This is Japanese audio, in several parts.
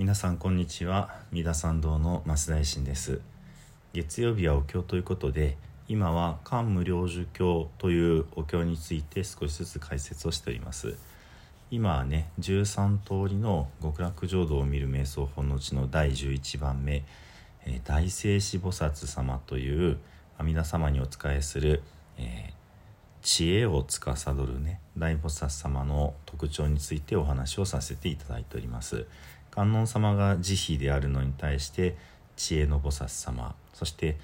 皆さんこんにちは。三田参道の増大臣です。月曜日はお経ということで今は漢無量寿経というお経について少しずつ解説をしております。今はね13通りの極楽浄土を見る瞑想本のうちの第11番目大聖子菩薩様という阿弥陀様にお仕えする、えー、知恵を司るね大菩薩様の特徴についてお話をさせていただいております。観音様が慈悲であるのに対して知恵の菩薩様そして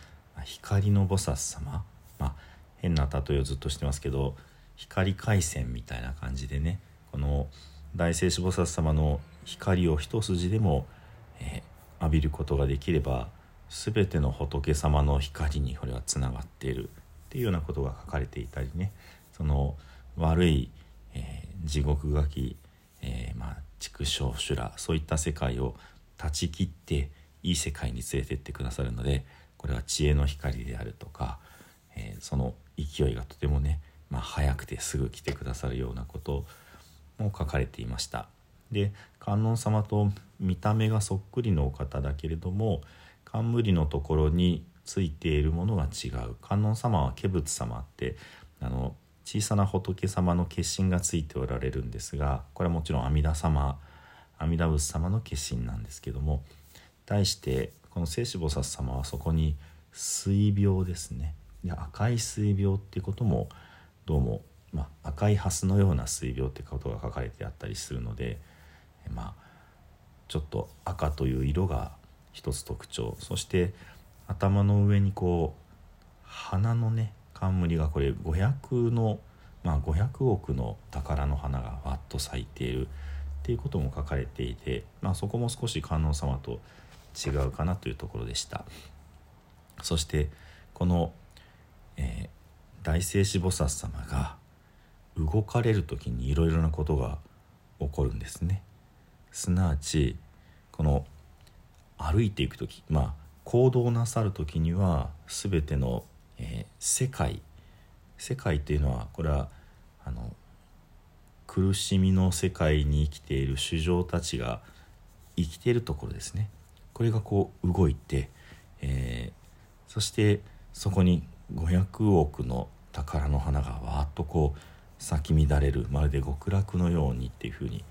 光の菩薩様まあ変な例えをずっとしてますけど光回線みたいな感じでねこの大聖子菩薩様の光を一筋でも、えー、浴びることができれば全ての仏様の光にこれはつながっている。っていうようなことが書かれていたりね。その悪い、えー、地獄書き、畜生修羅そういった世界を断ち切っていい世界に連れてってくださるのでこれは知恵の光であるとか、えー、その勢いがとてもね、まあ、早くてすぐ来てくださるようなことも書かれていました。で観音様と見た目がそっくりのお方だけれども冠のところについているものが違う観音様は化仏様ってあの小さな仏様の化身がついておられるんですがこれはもちろん阿弥陀様阿弥陀仏様の化身なんですけども対してこの聖子菩薩様はそこに水病ですね。で赤い水病っていうこともどうも、まあ、赤い蓮のような水病ってことが書かれてあったりするのでまあちょっと赤という色が一つ特徴。そして頭の上にこう花のね冠がこれ500のまあ500億の宝の花がわっと咲いているっていうことも書かれていて、まあ、そこも少し観音様と違うかなというところでした。そしてこの、えー、大聖子菩薩様が動かれる時にいろいろなことが起こるんですね。すなわちこの歩いていく時まあ行動なさる時には全ての、えー、世界。世界っていうのはこれはあの苦しみの世界に生きている主情たちが生きているところですね。これがこう動いて、えー、そしてそこに500億の宝の花がわーっとこう咲き乱れるまるで極楽のようにっていうふうに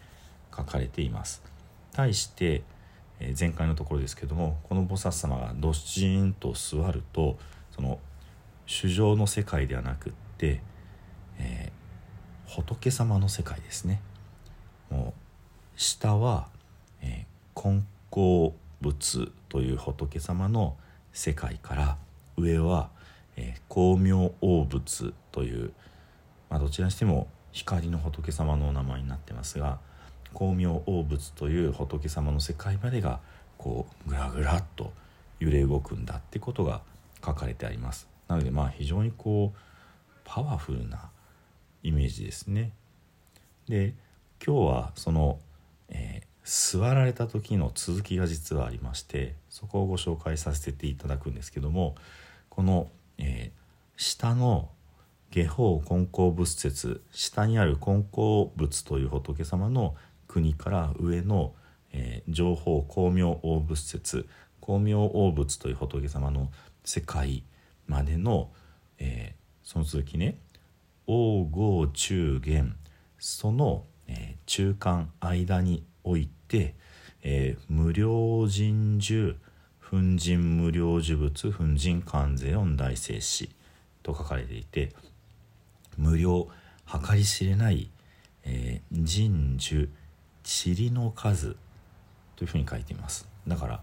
書かれています。対して、え、前回のところですけどもこの菩薩様がどっしんと座るとその主情の世界ではなくって、えー、仏様の世界ですね。もう下は、えー、根高仏という仏様の世界から上は、えー、光明王仏という、まあ、どちらにしても光の仏様のお名前になってますが光明王仏という仏様の世界までがこうぐらぐらっと揺れ動くんだってことが書かれてあります。なのでまあ非常にこうパワフルなイメージですね。で今日はその、えー、座られた時の続きが実はありましてそこをご紹介させていただくんですけどもこの、えー、下の下方金光仏説下にある金光仏という仏様の国から上の、えー、上方光明王仏説光明王仏という仏様の世界までの、えー、その続きね。王豪中元。その、えー、中間間において、えー、無料人寿粉塵無料呪物粉塵関税音大聖子と書かれていて無料計り知れない、えー、人寿塵の数というふうに書いています。だから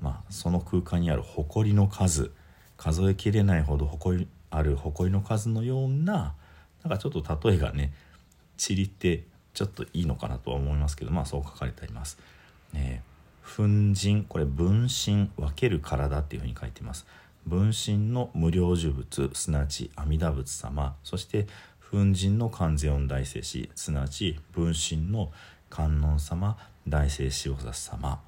まあその空間にある埃の数数えきれないほど埃ある埃の数のようななんかちょっと例えがね塵ってちょっといいのかなとは思いますけどまあそう書かれてあります。ね、粉塵これ分身分ける体っていうふうに書いてます。分身の無料呪物すなわち阿弥陀仏様そして粉塵の完全音大聖子すなわち分身の観音様大聖子菩薩様、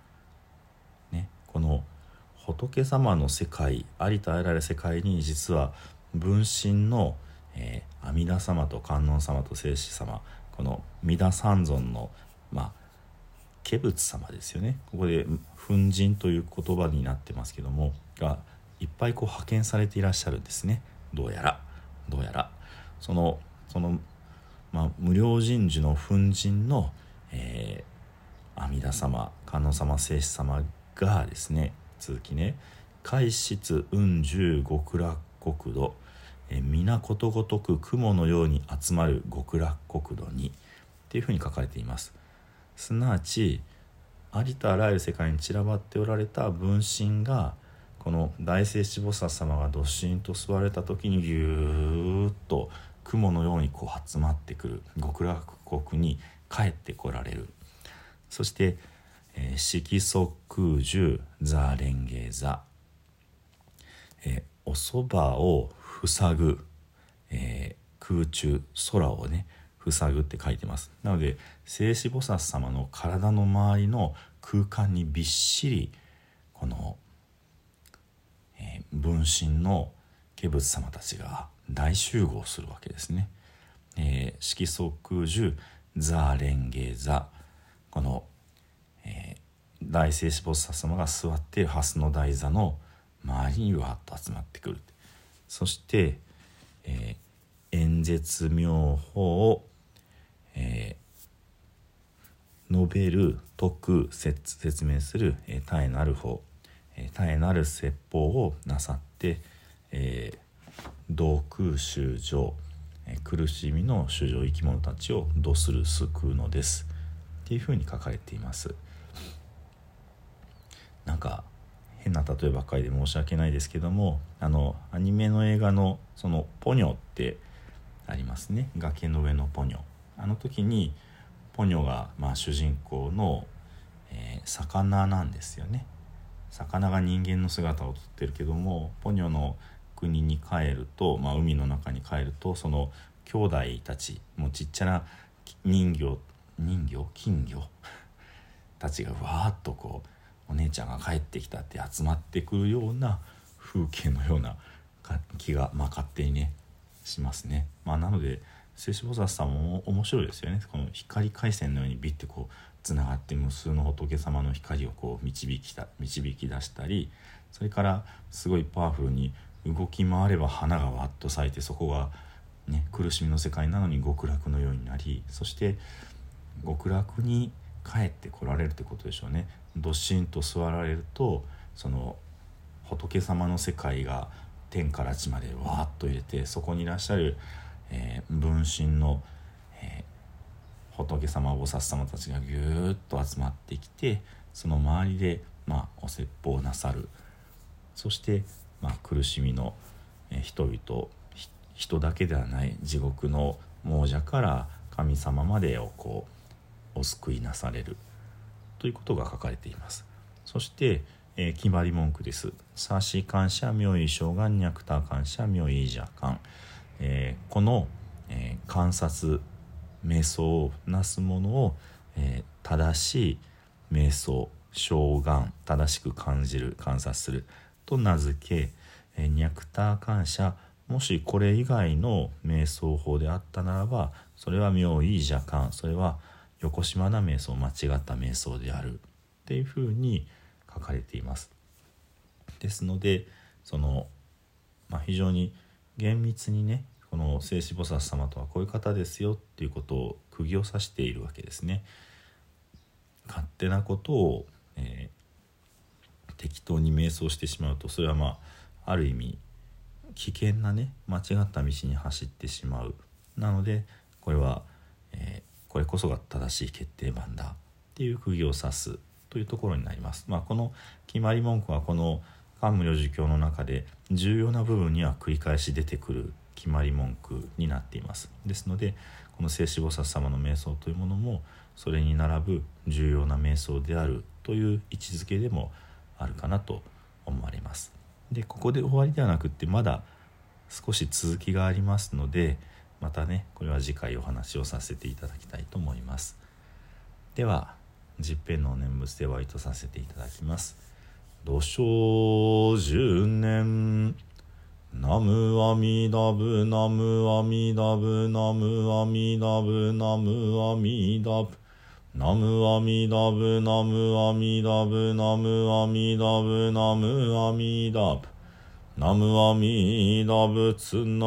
仏様の世界ありとあらゆる世界に実は分身の、えー、阿弥陀様と観音様と聖子様この三田三尊の、まあ、化仏様ですよね。ここで「粉人」という言葉になってますけどもがいっぱいこう派遣されていらっしゃるんですね。どうやらどうやら。そのその、まあ、無料神樹の粉人の、えー、阿弥陀様観音様聖子様がですね続きね「海質雲十極楽国土」え皆ことごとく雲のように集まる極楽国土に。っていうふうに書かれています。すなわちありとあらゆる世界に散らばっておられた分身がこの大聖子菩薩様がどっしんと座れた時にぎゅーっと雲のようにこう集まってくる極楽国に帰ってこられる。そして「えー、色即空樹座蓮華座」えー、おそばを塞ぐ、えー、空中空をね塞ぐって書いてます。なので聖子菩薩様の体の周りの空間にびっしりこの、えー、分身の化仏様たちが大集合するわけですね。えー、色即樹座蓮華座。この、大聖子菩薩様が座っている蓮の台座の周りにわっと集まってくるそして、えー、演説妙法えー、述べる説説明する、えー、大なる法、えー、大なる説法をなさって、えー、道空衆生、苦しみの衆生生き物たちを度する救うのです。っていうふうに書かれています。なんか変な例えばっかりで申し訳ないですけどもあのアニメの映画のそのポニョってありますね。崖の上のポニョ。あの時にポニョが、まあ、主人公の、えー、魚なんですよね。魚が人間の姿をとってるけどもポニョの国に帰ると、まあ、海の中に帰るとその兄弟たちもうちっちゃな人魚人魚金魚たちがわーっとこうお姉ちゃんが帰ってきたって集まってくるような風景のような気が、まあ、勝手にねしますね。まあ、なので聖子菩薩さんも面白いですよねこの光回線のようにビッてこうつながって無数の仏様の光をこう導きた導き出したりそれからすごいパワフルに動き回れば花がわっと咲いてそこが、ね、苦しみの世界なのに極楽のようになりそして極楽に帰ってこられるってことでしょうね。どっしんと座られるとその仏様の世界が天から地までわーっと入れてそこにいらっしゃるえー、分身の、えー、仏様菩薩様たちがぎゅーっと集まってきてその周りで、まあ、お説法なさるそして、まあ、苦しみの、えー、人々人だけではない地獄の亡者から神様までをこうお救いなされるということが書かれています。そして、えー、決まり文句です。さし感謝妙意正願脈多感謝妙意邪感。えー、この、えー、観察瞑想をなすものを、えー、正しい瞑想正願正しく感じる観察すると名付け、えー、ニャクター感謝もしこれ以外の瞑想法であったならばそれは妙意邪感それは横島な瞑想間違った瞑想であるっていうふうに書かれています。ですのでその、まあ、非常に厳密にねこの聖子菩薩様とはこういう方ですよっていうことを釘を刺しているわけですね。勝手なことを、えー、適当に瞑想してしまうとそれはまあある意味危険なね間違った道に走ってしまうなのでこれは、え、これこそが正しい決定版だっていう釘を刺すというところになります。まあ、この決まり文句はこの漢無量寿経の中で重要な部分には繰り返し出てくる決まり文句になっていますですのでこの聖子菩薩様の瞑想というものもそれに並ぶ重要な瞑想であるという位置づけでもあるかなと思われますでここで終わりではなくってまだ少し続きがありますのでまたねこれは次回お話をさせていただきたいと思います。では十遍の念仏で終わりとさせていただきます。土生十年。ナムアミダブナムアミダブナムアミダブナムアミダブナムアミダブ。ナムアミダブナムアミダブナムアミダブナムアミダブ。ナムアミダ仏ナ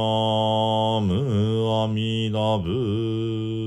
ムアミダ仏。